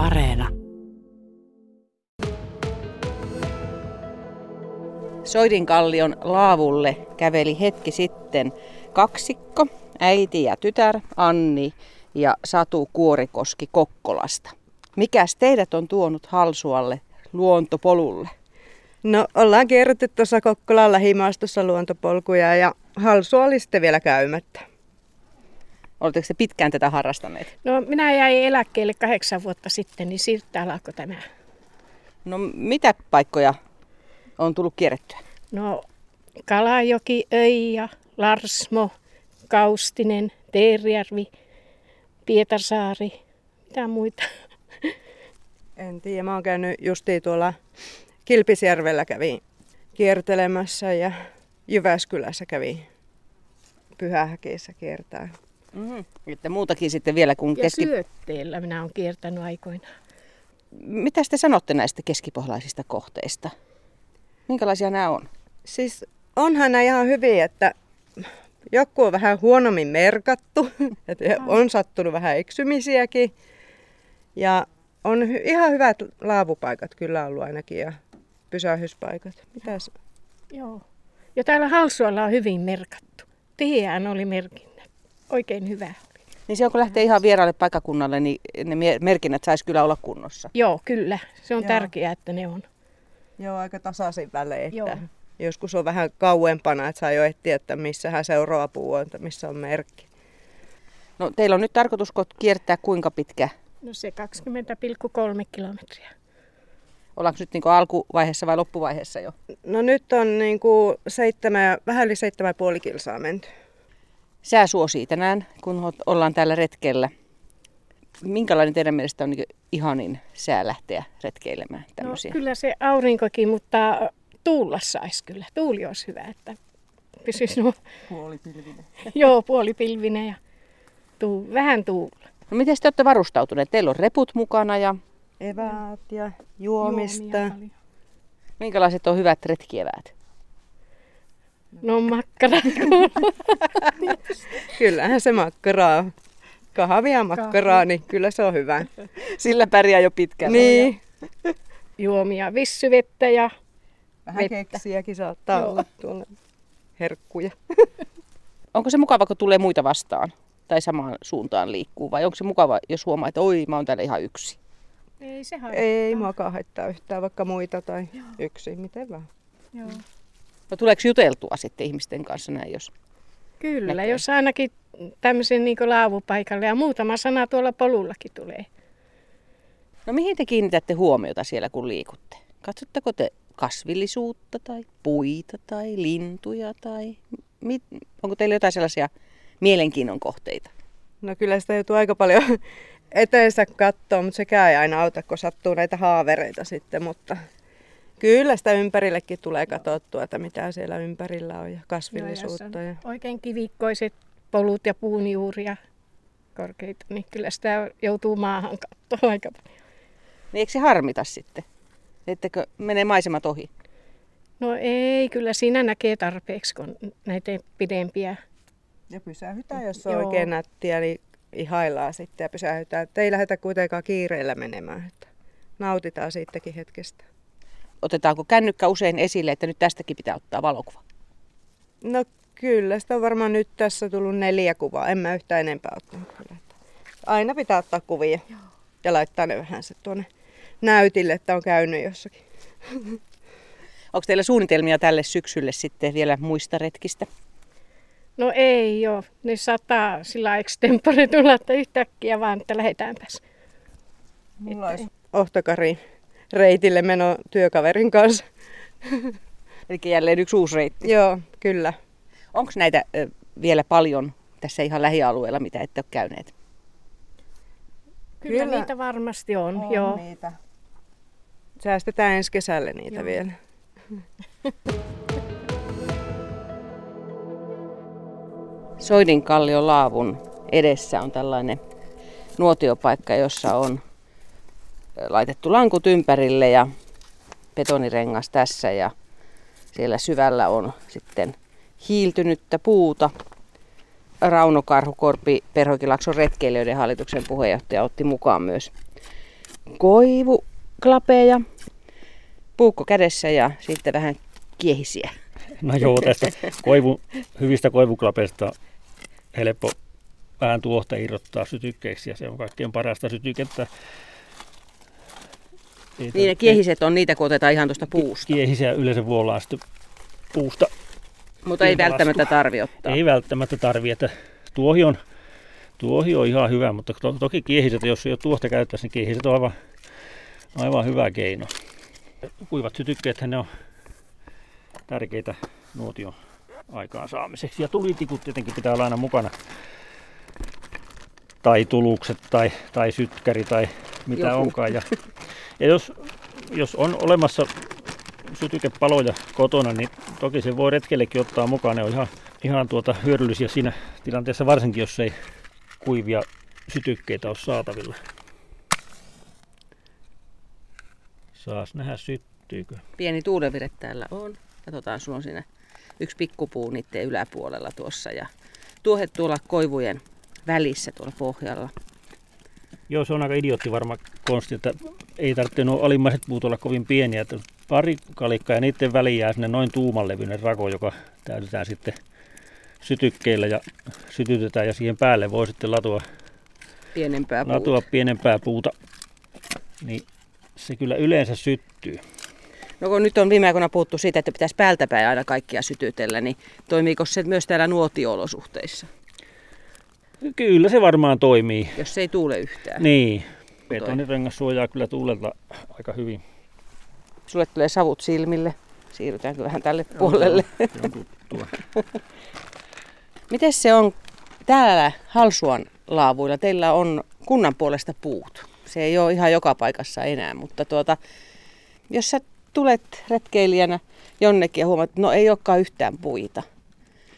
Areena. Soidinkallion laavulle käveli hetki sitten kaksikko, äiti ja tytär Anni ja Satu Kuorikoski Kokkolasta. Mikäs teidät on tuonut Halsualle luontopolulle? No ollaan kierretty tuossa Kokkolan lähimaastossa luontopolkuja ja Halsua oli sitten vielä käymättä. Oletteko te pitkään tätä harrastaneet? No minä jäin eläkkeelle kahdeksan vuotta sitten, niin siitä alkoi tämä. No mitä paikkoja on tullut kierrettyä? No Kalajoki, Öija, Larsmo, Kaustinen, Teerjärvi, Pietarsaari, mitä muita. En tiedä, mä oon käynyt justiin tuolla Kilpisjärvellä kävin kiertelemässä ja Jyväskylässä kävin Pyhähäkeissä kiertää. Mm-hmm. Että muutakin sitten vielä kuin Ja keski... syötteellä minä olen kiertänyt aikoinaan. Mitä te sanotte näistä keskipohjalaisista kohteista? Minkälaisia nämä on? Siis onhan nämä ihan hyviä, että joku on vähän huonommin merkattu, että on sattunut vähän eksymisiäkin. Ja on hy- ihan hyvät laavupaikat kyllä ollut ainakin ja pysähyspaikat. Mitäs? Joo. Ja täällä Halsualla on hyvin merkattu. Tiheään oli merkinnät. Oikein hyvä. Niin se on kun lähtee ihan vieraalle paikakunnalle, niin ne merkinnät saisi kyllä olla kunnossa. Joo, kyllä. Se on Joo. tärkeää, että ne on. Joo, aika tasaisin välein. Joo. Että joskus on vähän kauempana, että saa jo etsiä, että missähän seuraava puu on, että missä on merkki. No teillä on nyt tarkoitus ko- kiertää kuinka pitkä? No se 20,3 kilometriä. Ollaanko nyt niin alkuvaiheessa vai loppuvaiheessa jo? No nyt on niin kuin seitsemän, vähän yli seitsemän ja puoli kilsaa menty. Sää suosii tänään, kun ollaan täällä retkellä. Minkälainen teidän mielestä on niin ihanin sää lähteä retkeilemään tämmöisiä? No, kyllä se aurinkokin, mutta tuulla saisi kyllä. Tuuli olisi hyvä, että pysyisi nuo, Puolipilvinen. joo, puolipilvinen ja tuu, vähän tuulla. No miten te olette varustautuneet? Teillä on reput mukana ja Eväät ja juomista. Minkälaiset on hyvät retkieväät? No makkara. Kyllähän se makkaraa. Kahvia makkaraa, niin kyllä se on hyvä. Sillä pärjää jo pitkään. Niin. Juomia, vissyvettä ja Vähän Vettä. keksiäkin saattaa Joo. olla tuolla herkkuja. Onko se mukava, kun tulee muita vastaan? Tai samaan suuntaan liikkuu? Vai onko se mukava, jos huomaa, että oi, mä oon täällä ihan yksi? ei se haittaa. Ei muakaan haittaa yhtään, vaikka muita tai yksi, miten vaan. Joo. No tuleeko juteltua sitten ihmisten kanssa näin, jos... Kyllä, Näkee. jos ainakin tämmöisen niin laavupaikalle ja muutama sana tuolla polullakin tulee. No mihin te kiinnitätte huomiota siellä, kun liikutte? Katsotteko te kasvillisuutta tai puita tai lintuja tai... Mit... Onko teillä jotain sellaisia mielenkiinnon kohteita? No kyllä sitä joutuu aika paljon eteensä katsoa, mutta sekään ei aina auta, kun sattuu näitä haavereita sitten, mutta kyllä sitä ympärillekin tulee katsottua, että mitä siellä ympärillä on ja kasvillisuutta. Joo, Ja, Oikein kivikkoiset polut ja puunjuuria korkeita, niin kyllä sitä joutuu maahan katsoa aika paljon. Niin eikö se harmita sitten? Ettekö mene maisemat ohi? No ei, kyllä siinä näkee tarpeeksi, kun näitä pidempiä. ja pysähytään, jos on Joo. oikein nättiä, niin ihaillaan sitten ja pysähytään. Että ei lähdetä kuitenkaan kiireellä menemään, että nautitaan siitäkin hetkestä. Otetaanko kännykkä usein esille, että nyt tästäkin pitää ottaa valokuva? No kyllä, sitä on varmaan nyt tässä tullut neljä kuvaa. En mä yhtään enempää ottanut kyllä. Että Aina pitää ottaa kuvia ja laittaa ne vähän se tuonne näytille, että on käynyt jossakin. Onko teillä suunnitelmia tälle syksylle sitten vielä muista retkistä? No ei joo, ne saattaa sillä extempore tulla, että yhtäkkiä vaan, että lähdetäänpäs. Mulla olisi Ohtokari reitille meno työkaverin kanssa. Eli jälleen yksi uusi reitti. Joo, kyllä. Onko näitä ö, vielä paljon tässä ihan lähialueella, mitä ette ole käyneet? Kyllä, Kyllä. niitä varmasti on, joo. niitä. Säästetään ensi kesälle niitä Joo. vielä. Soidinkallion laavun edessä on tällainen nuotiopaikka, jossa on laitettu lankut ympärille ja betonirengas tässä ja siellä syvällä on sitten hiiltynyttä puuta. Rauno Karhukorpi Perhoikilakson retkeilijöiden hallituksen puheenjohtaja otti mukaan myös koivuklapeja, puukko kädessä ja sitten vähän kiehisiä. No joo, tästä koivu, hyvistä koivuklapeista helppo vähän tuohta irrottaa sytykkeeksi ja se on kaikkein parasta sytykettä. Ei niin ne kiehiset on niitä, kun otetaan ihan tuosta puusta. Kiehisiä yleensä vuollaan sitten puusta. Mutta ei välttämättä tarvi ottaa. Ei välttämättä tarvi, että tuohi on, tuohi on ihan hyvä, mutta to, toki kiehiset, jos ei ole tuohta käyttäisi, niin kiehiset on aivan, aivan hyvä keino. Kuivat sytykkeet ne on tärkeitä nuotion aikaansaamiseksi. Ja tulitikut tietenkin pitää olla aina mukana. Tai tulukset tai, tai sytkäri tai mitä Joku. onkaan. Ja, ja jos, jos on olemassa sytykepaloja kotona, niin toki se voi retkellekin ottaa mukaan. Ne on ihan, ihan tuota hyödyllisiä siinä tilanteessa, varsinkin jos ei kuivia sytykkeitä ole saatavilla. Saas nähdä syttyykö. Pieni tuulevire täällä on. Katsotaan, sulla on siinä yksi pikkupuu niiden yläpuolella tuossa ja tuohet tuolla koivujen välissä tuolla pohjalla. Joo, se on aika idiootti varma konsti, että ei tarvitse nuo alimmaiset puut olla kovin pieniä. Että pari kalikkaa ja niiden väliin jää sinne noin tuumanlevyinen rako, joka täytetään sitten sytykkeillä ja sytytetään ja siihen päälle voi sitten latua pienempää puuta. Latua pienempää puuta. Niin se kyllä yleensä syttyy. No kun nyt on viime aikoina puhuttu siitä, että pitäisi päältä päin aina kaikkia sytytellä, niin toimiiko se myös täällä nuotiolosuhteissa? Kyllä se varmaan toimii. Jos se ei tuule yhtään. Niin. Betonirengas suojaa kyllä tuulelta aika hyvin. Sulle tulee savut silmille. Siirrytäänkö vähän tälle puolelle? Se on tuttua. Miten se on täällä Halsuan laavuilla? Teillä on kunnan puolesta puut. Se ei ole ihan joka paikassa enää, mutta tuota, jos sä tulet retkeilijänä jonnekin ja huomaat, että no ei olekaan yhtään puita.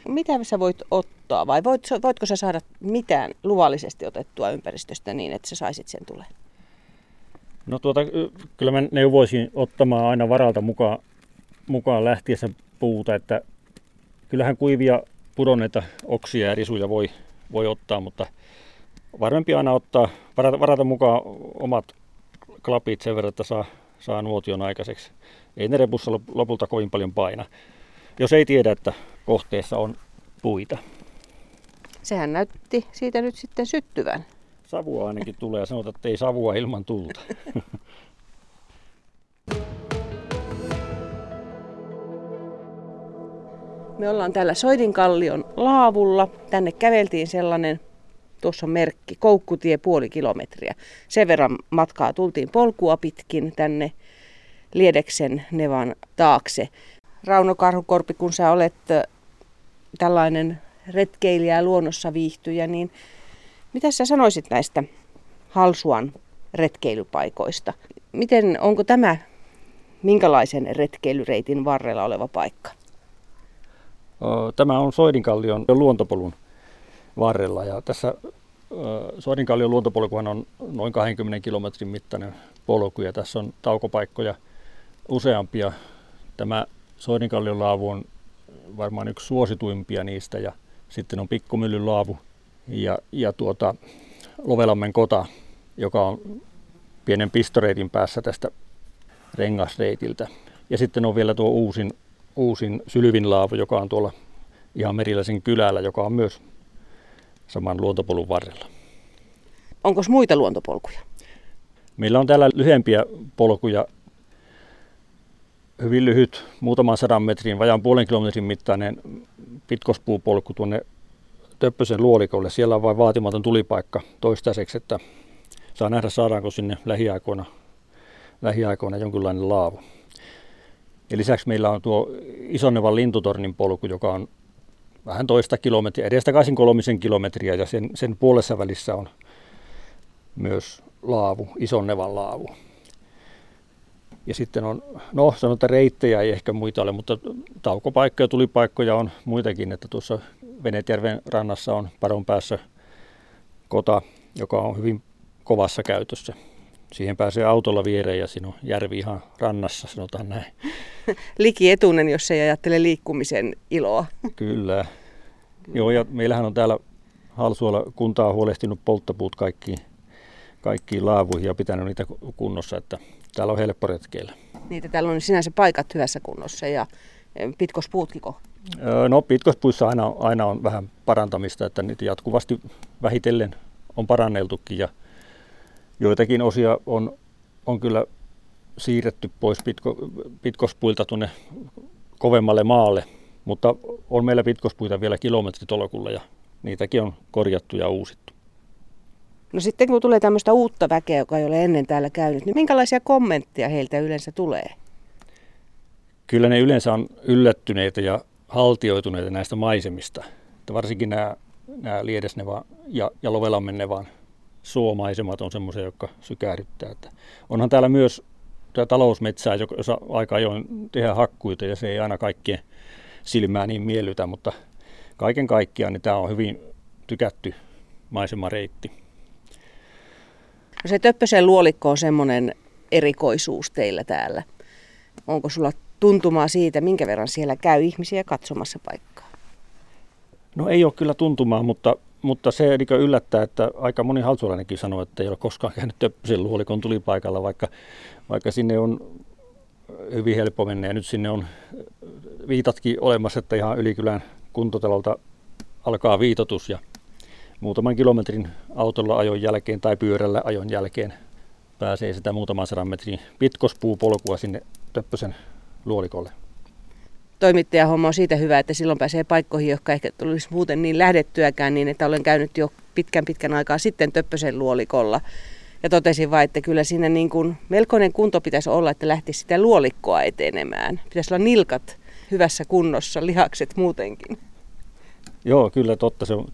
Mitä sä voit ottaa vai voit, voitko sä saada mitään luvallisesti otettua ympäristöstä niin, että sä saisit sen tulee? No tuota, kyllä mä neuvoisin ottamaan aina varalta mukaan, mukaan lähtiessä puuta, että kyllähän kuivia pudonneita oksia ja risuja voi, voi ottaa, mutta varmempi aina ottaa, varata, varata mukaan omat klapit sen verran, että saa, saa nuotion aikaiseksi. Ei ne repussa lopulta kovin paljon paina, jos ei tiedä, että kohteessa on puita. Sehän näytti siitä nyt sitten syttyvän. Savua ainakin tulee ja sanotaan, että ei savua ilman tulta. Me ollaan täällä Soidinkallion laavulla. Tänne käveltiin sellainen, tuossa on merkki, Koukkutie puoli kilometriä. Sen verran matkaa tultiin polkua pitkin tänne Liedeksen Nevan taakse. Rauno Karhukorpi, kun sä olet tällainen retkeilijä luonnossa viihtyjä, niin mitä sä sanoisit näistä Halsuan retkeilypaikoista? Miten, onko tämä minkälaisen retkeilyreitin varrella oleva paikka? Tämä on Soidinkallion luontopolun varrella ja tässä Soidinkallion luontopolkuhan on noin 20 kilometrin mittainen polku ja tässä on taukopaikkoja useampia. Tämä Soidinkallion laavu on varmaan yksi suosituimpia niistä ja sitten on Pikkumyllyn laavu ja, ja tuota, Lovelammen kota, joka on pienen pistoreitin päässä tästä rengasreitiltä. Ja sitten on vielä tuo uusin, uusin Sylvin laavu, joka on tuolla ihan Meriläisen kylällä, joka on myös saman luontopolun varrella. Onko muita luontopolkuja? Meillä on täällä lyhyempiä polkuja, hyvin lyhyt, muutaman sadan metrin, vajaan puolen kilometrin mittainen pitkospuupolku tuonne Töppösen luolikolle. Siellä on vain vaatimaton tulipaikka toistaiseksi, että saa nähdä saadaanko sinne lähiaikoina, lähiaikoina jonkinlainen laavu. Ja lisäksi meillä on tuo Isonnevan lintutornin polku, joka on vähän toista kilometriä, edestakaisin kolmisen kilometriä ja sen, sen puolessa välissä on myös laavu, Isonnevan laavu. Ja sitten on, no sanotaan reittejä ei ehkä muita ole, mutta taukopaikkoja, tulipaikkoja on muitakin, että tuossa Venetjärven rannassa on paron päässä kota, joka on hyvin kovassa käytössä. Siihen pääsee autolla viereen ja siinä on järvi ihan rannassa, sanotaan näin. Liki etunen, jos ei ajattele liikkumisen iloa. Kyllä. Joo, ja meillähän on täällä Halsuolla kuntaa huolehtinut polttopuut kaikkiin, kaikkiin laavuihin ja pitänyt niitä kunnossa, että täällä on helppo retkeillä. Niitä täällä on sinänsä paikat hyvässä kunnossa ja pitkospuutkiko? No pitkospuissa aina, aina on vähän parantamista, että niitä jatkuvasti vähitellen on paranneltukin ja joitakin osia on, on kyllä siirretty pois pitko, pitkospuilta tuonne kovemmalle maalle, mutta on meillä pitkospuita vielä kilometritolkulla ja niitäkin on korjattu ja uusittu. No sitten kun tulee tämmöistä uutta väkeä, joka ei ole ennen täällä käynyt, niin minkälaisia kommentteja heiltä yleensä tulee? Kyllä ne yleensä on yllättyneitä ja haltioituneita näistä maisemista. Että varsinkin nämä, nämä Liedesneva ja, ja Lovelammennevan suomaisemat on semmoisia, jotka sykähdyttää. Että onhan täällä myös tämä talousmetsää, jossa aika ajoin tehdään hakkuita ja se ei aina kaikkien silmää niin miellytä, mutta kaiken kaikkiaan niin tämä on hyvin tykätty maisemareitti. No se Töppösen luolikko on semmoinen erikoisuus teillä täällä. Onko sulla tuntumaa siitä, minkä verran siellä käy ihmisiä katsomassa paikkaa? No ei ole kyllä tuntumaa, mutta, mutta se niin yllättää, että aika moni halsuolainenkin sanoo, että ei ole koskaan käynyt Töppösen luolikon tulipaikalla, vaikka, vaikka sinne on hyvin helppo mennä ja nyt sinne on viitatkin olemassa, että ihan ylikylän kuntotalolta alkaa viitotus ja muutaman kilometrin autolla ajon jälkeen tai pyörällä ajon jälkeen pääsee sitä muutaman sadan metrin pitkospuupolkua sinne Töppösen luolikolle. Toimittajan homma on siitä hyvä, että silloin pääsee paikkoihin, jotka ehkä tulisi muuten niin lähdettyäkään, niin että olen käynyt jo pitkän pitkän aikaa sitten Töppösen luolikolla. Ja totesin vain, että kyllä siinä niin kuin melkoinen kunto pitäisi olla, että lähtisi sitä luolikkoa etenemään. Pitäisi olla nilkat hyvässä kunnossa, lihakset muutenkin. Joo, kyllä totta. Se on,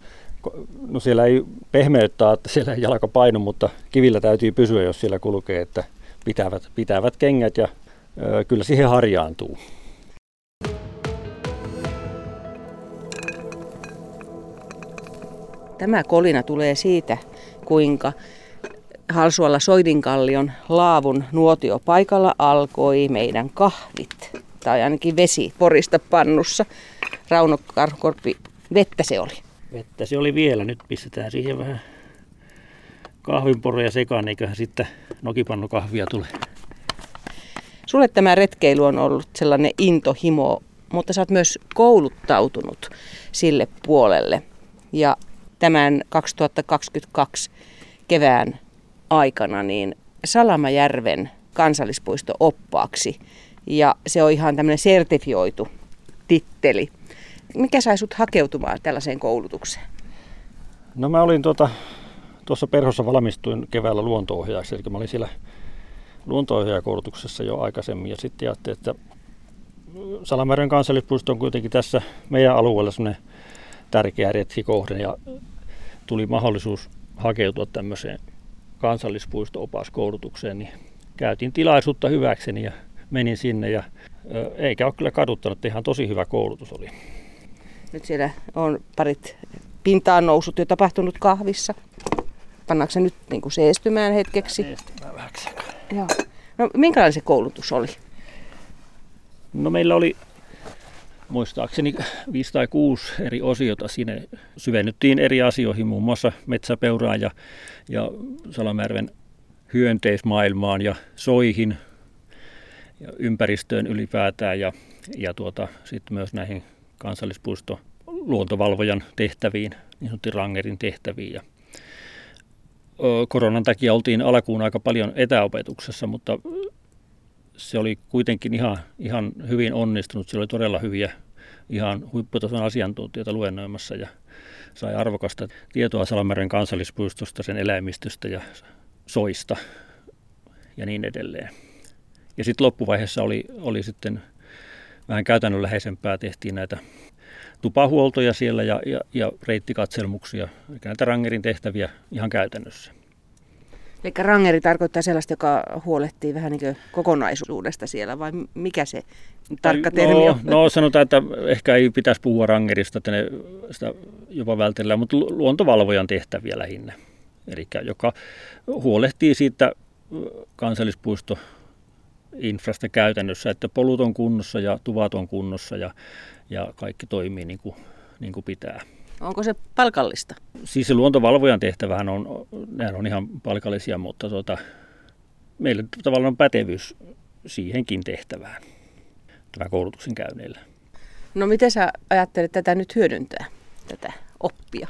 no siellä ei pehmeyttää, että siellä ei jalka painu, mutta kivillä täytyy pysyä, jos siellä kulkee, että pitävät, pitävät kengät ja kyllä siihen harjaantuu. Tämä kolina tulee siitä, kuinka Halsualla Soidinkallion laavun nuotiopaikalla alkoi meidän kahvit, tai ainakin vesi porista pannussa. Rauno Karkorpi, vettä se oli. Vettä se oli vielä. Nyt pistetään siihen vähän kahvinporoja sekaan, eiköhän sitten nokipannukahvia tule. Sulle tämä retkeily on ollut sellainen intohimo, mutta sä oot myös kouluttautunut sille puolelle. Ja tämän 2022 kevään aikana niin Salamajärven kansallispuisto oppaaksi. Ja se on ihan tämmöinen sertifioitu titteli. Mikä sai sut hakeutumaan tällaiseen koulutukseen? No mä olin tuota, tuossa perhossa valmistuin keväällä luonto eli mä olin siellä luonto jo aikaisemmin ja sitten ajattelin, että Salameren kansallispuisto on kuitenkin tässä meidän alueella semmoinen tärkeä retkikohde ja tuli mahdollisuus hakeutua tämmöiseen kansallispuisto-opaskoulutukseen, niin käytin tilaisuutta hyväkseni ja menin sinne ja eikä ole kyllä kaduttanut, että ihan tosi hyvä koulutus oli. Nyt siellä on parit pintaan nousut jo tapahtunut kahvissa. Pannaanko se nyt niin kuin seestymään hetkeksi? Seestymään vähäksi. Joo. No minkälainen se koulutus oli? No meillä oli muistaakseni viisi tai kuusi eri osiota. Siinä syvennyttiin eri asioihin, muun muassa metsäpeuraan ja, ja Salamärven hyönteismaailmaan ja soihin ja ympäristöön ylipäätään ja, ja tuota, sitten myös näihin kansallispuisto luontovalvojan tehtäviin, niin sanottiin Rangerin tehtäviin. Ja koronan takia oltiin alkuun aika paljon etäopetuksessa, mutta se oli kuitenkin ihan, ihan hyvin onnistunut. Siellä oli todella hyviä ihan huipputason asiantuntijoita luennoimassa ja sai arvokasta tietoa Salameren kansallispuistosta, sen eläimistöstä ja soista ja niin edelleen. Ja sitten loppuvaiheessa oli, oli sitten vähän käytännönläheisempää, tehtiin näitä tupahuoltoja siellä ja, ja, ja reittikatselmuksia, eli näitä rangerin tehtäviä ihan käytännössä. Eli rangeri tarkoittaa sellaista, joka huolehtii vähän niin kokonaisuudesta siellä, vai mikä se tarkka termi no, on? No sanotaan, että ehkä ei pitäisi puhua rangerista, että ne sitä jopa vältellään, mutta luontovalvojan tehtäviä lähinnä. Eli joka huolehtii siitä kansallispuisto infrasta käytännössä, että polut on kunnossa ja tuvat on kunnossa ja, ja kaikki toimii niin kuin, niin kuin pitää. Onko se palkallista? Siis se luontovalvojan tehtävähän on, nehän on ihan palkallisia, mutta tuota, meillä tavallaan on pätevyys siihenkin tehtävään tämä koulutuksen käynneillä. No miten sä ajattelet tätä nyt hyödyntää, tätä oppia?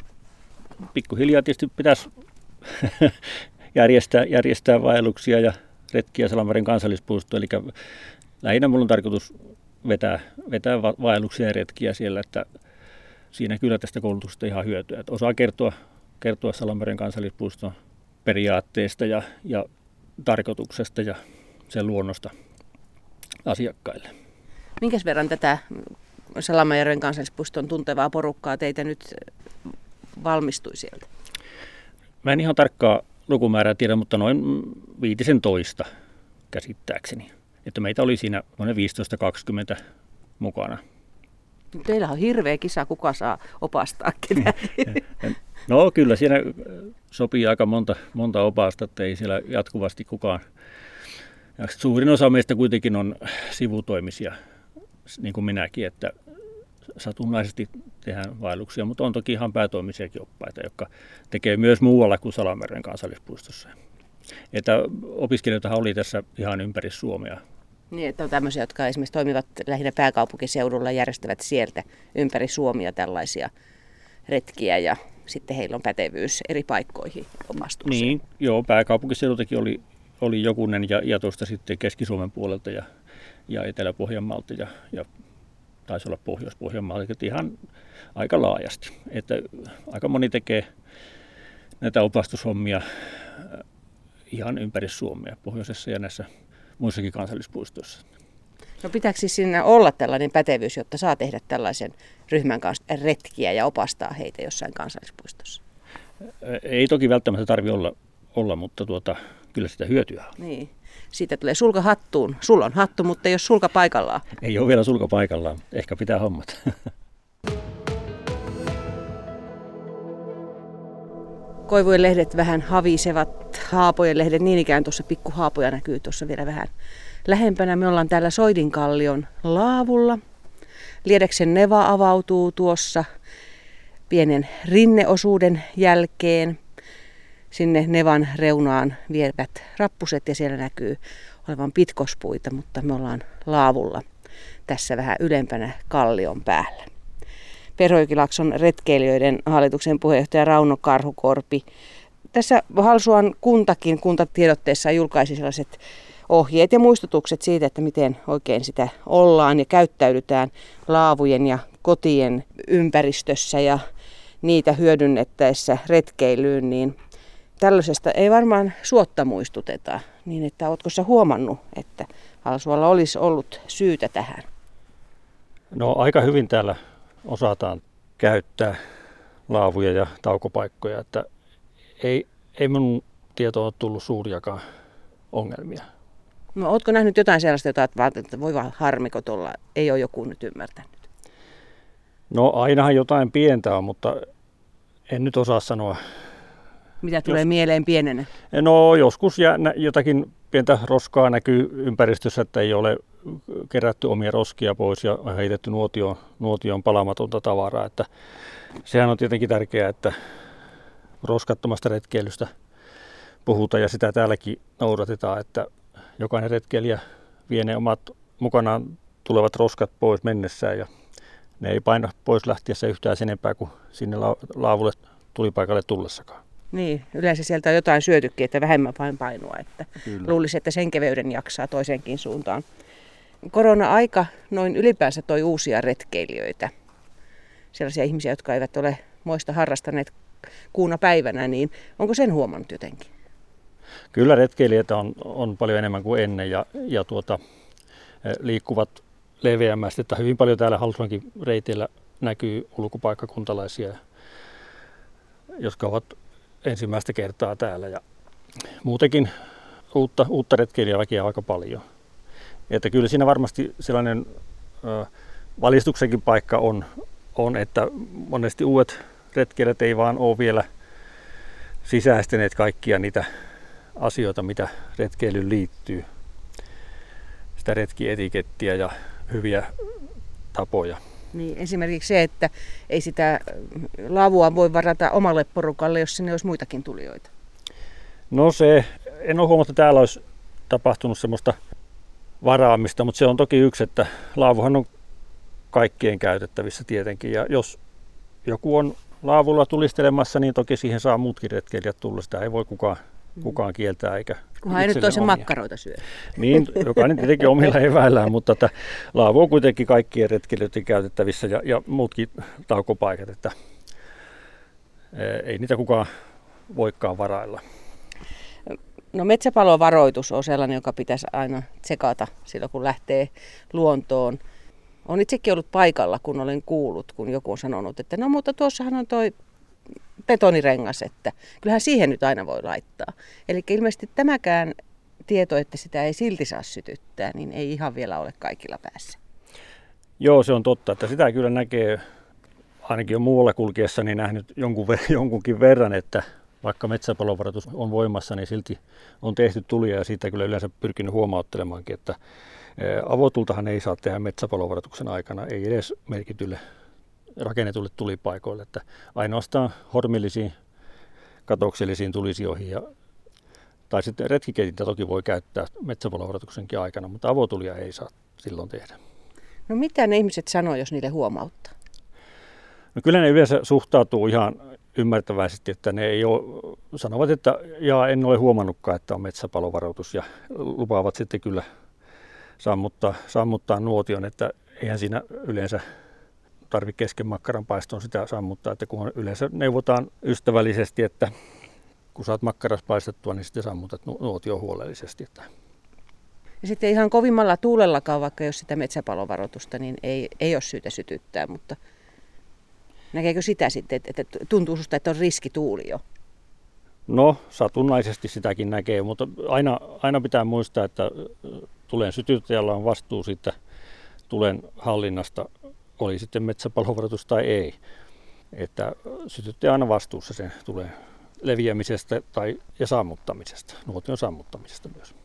Pikkuhiljaa tietysti pitäisi järjestää, järjestää vaelluksia ja retkiä Salameren kansallispuisto. Eli lähinnä minulla on tarkoitus vetää, vetää vaelluksia ja retkiä siellä, että siinä kyllä tästä koulutuksesta ihan hyötyä. Että osaa kertoa, kertoa Salameren kansallispuiston periaatteista ja, ja tarkoituksesta ja sen luonnosta asiakkaille. Minkäs verran tätä Salamajärven kansallispuiston tuntevaa porukkaa teitä nyt valmistui sieltä? Mä en ihan tarkkaa lukumäärää tiedä, mutta noin viitisen toista käsittääkseni. Että meitä oli siinä noin 15-20 mukana. Teillä on hirveä kisa, kuka saa opastaa ketäkin. No kyllä siinä sopii aika monta, monta opasta, että ei siellä jatkuvasti kukaan. Ja suurin osa meistä kuitenkin on sivutoimisia, niin kuin minäkin, että satunnaisesti tehdään vaelluksia, mutta on toki ihan päätoimisiakin oppaita, jotka tekee myös muualla kuin Salameren kansallispuistossa. Että opiskelijoita oli tässä ihan ympäri Suomea. Niin, että on tämmöisiä, jotka esimerkiksi toimivat lähinnä pääkaupunkiseudulla, järjestävät sieltä ympäri Suomia tällaisia retkiä ja sitten heillä on pätevyys eri paikkoihin opastukseen. Niin, joo, pääkaupunkiseudultakin oli, oli jokunen ja, ja tuosta sitten Keski-Suomen puolelta ja, ja Etelä-Pohjanmaalta ja, ja taisi olla Pohjois-Pohjanmaalta, ihan aika laajasti. Että aika moni tekee näitä opastushommia äh, ihan ympäri Suomea, pohjoisessa ja näissä muissakin kansallispuistoissa. No pitääkö siis siinä olla tällainen pätevyys, jotta saa tehdä tällaisen ryhmän kanssa retkiä ja opastaa heitä jossain kansallispuistossa? Ei toki välttämättä tarvitse olla, olla mutta tuota, kyllä sitä hyötyä on. Niin. Siitä tulee sulka hattuun. Sulla on hattu, mutta ei ole sulka paikallaan. Ei ole vielä sulka paikallaan. Ehkä pitää hommat. Koivujen lehdet vähän havisevat, haapojen lehdet niin ikään tuossa pikku haapoja näkyy tuossa vielä vähän lähempänä. Me ollaan täällä Soidinkallion laavulla. Liedeksen neva avautuu tuossa pienen rinneosuuden jälkeen. Sinne nevan reunaan vievät rappuset ja siellä näkyy olevan pitkospuita, mutta me ollaan laavulla tässä vähän ylempänä kallion päällä. Perhoikilakson retkeilijöiden hallituksen puheenjohtaja Rauno Karhukorpi. Tässä Halsuan kuntakin kuntatiedotteessa julkaisi sellaiset ohjeet ja muistutukset siitä, että miten oikein sitä ollaan ja käyttäydytään laavujen ja kotien ympäristössä ja niitä hyödynnettäessä retkeilyyn, niin tällaisesta ei varmaan suotta muistuteta. Niin että oletko sä huomannut, että Halsualla olisi ollut syytä tähän? No aika hyvin täällä osataan käyttää laavuja ja taukopaikkoja, että ei, ei minun tietoa ole tullut suuriakaan ongelmia. No, ootko nähnyt jotain sellaista, jota että voi vaan harmiko tuolla, ei ole joku nyt ymmärtänyt? No ainahan jotain pientä on, mutta en nyt osaa sanoa. Mitä tulee Jos... mieleen pienenä? No joskus jää, jotakin pientä roskaa näkyy ympäristössä, että ei ole kerätty omia roskia pois ja heitetty nuotioon, nuotioon palamatonta tavaraa. Että sehän on tietenkin tärkeää, että roskattomasta retkeilystä puhutaan ja sitä täälläkin noudatetaan, että jokainen retkeilijä vie ne omat mukanaan tulevat roskat pois mennessään ja ne ei paina pois lähtiessä yhtään sen enempää kuin sinne laavulle tulipaikalle tullessakaan. Niin, yleensä sieltä on jotain syötykin, että vähemmän vain painoa. Että luulisi, että sen keveyden jaksaa toisenkin suuntaan. Korona-aika noin ylipäänsä toi uusia retkeilijöitä. Sellaisia ihmisiä, jotka eivät ole moista harrastaneet kuuna päivänä, niin onko sen huomannut jotenkin? Kyllä retkeilijöitä on, on paljon enemmän kuin ennen ja, ja tuota, eh, liikkuvat leveämmästi. Että hyvin paljon täällä Halsuankin reiteillä näkyy ulkopaikkakuntalaisia, jotka ovat ensimmäistä kertaa täällä. Ja muutenkin uutta, uutta retkeilijäväkiä aika paljon. Että kyllä siinä varmasti sellainen ö, valistuksenkin paikka on, on, että monesti uudet retkeilijät ei vaan ole vielä sisäistäneet kaikkia niitä asioita, mitä retkeilyyn liittyy. Sitä retkietikettiä ja hyviä tapoja. Niin, esimerkiksi se, että ei sitä lavua voi varata omalle porukalle, jos sinne olisi muitakin tulijoita. No se, en ole huomannut, että täällä olisi tapahtunut semmoista varaamista, mutta se on toki yksi, että laavuhan on kaikkien käytettävissä tietenkin. Ja jos joku on laavulla tulistelemassa, niin toki siihen saa muutkin retkeilijät tulla. Sitä ei voi kukaan. Kukaan kieltää eikä Kunhan ei nyt toisen makkaroita syö. Niin, jokainen tietenkin omilla eväillään, mutta että laavu on kuitenkin kaikkien retkeilijöiden käytettävissä ja, ja muutkin taukopaikat, että ei niitä kukaan voikaan varailla. No metsäpalovaroitus on sellainen, joka pitäisi aina tsekata silloin, kun lähtee luontoon. Olen itsekin ollut paikalla, kun olen kuullut, kun joku on sanonut, että no mutta tuossahan on toi betonirengas, että kyllähän siihen nyt aina voi laittaa. Eli ilmeisesti tämäkään tieto, että sitä ei silti saa sytyttää, niin ei ihan vielä ole kaikilla päässä. Joo, se on totta, että sitä kyllä näkee ainakin jo muualla kulkiessa niin nähnyt jonkun, jonkunkin verran, että vaikka metsäpalovaratus on voimassa, niin silti on tehty tulia ja siitä kyllä yleensä pyrkinyt huomauttelemaankin, että avotultahan ei saa tehdä metsäpalovaratuksen aikana, ei edes merkitylle rakennetulle tulipaikoille, että ainoastaan hormillisiin katoksellisiin tulisioihin ja tai sitten retkikeitintä toki voi käyttää metsäpalovaratuksenkin aikana, mutta avotulia ei saa silloin tehdä. No mitä ne ihmiset sanoo, jos niille huomauttaa? No kyllä ne yleensä suhtautuu ihan ymmärtäväisesti, että ne ei ole, sanovat, että ja en ole huomannutkaan, että on metsäpalovaroitus ja lupaavat sitten kyllä sammuttaa, sammuttaa nuotion, että eihän siinä yleensä tarvitse kesken makkaran paistoon sitä sammuttaa, että kun yleensä neuvotaan ystävällisesti, että kun saat makkaras paistettua, niin sitten sammutat nuotio huolellisesti. Että. Ja sitten ihan kovimmalla tuulellakaan, vaikka jos sitä metsäpalovaroitusta, niin ei, ei ole syytä sytyttää, mutta näkeekö sitä sitten, että, että tuntuu susta, että on riski tuuli jo? No, satunnaisesti sitäkin näkee, mutta aina, aina pitää muistaa, että tulen sytyttäjällä on vastuu siitä tulen hallinnasta, oli sitten metsäpalovaratus tai ei. Että sytyttäjä aina vastuussa sen tulee leviämisestä tai, ja sammuttamisesta, nuotion sammuttamisesta myös.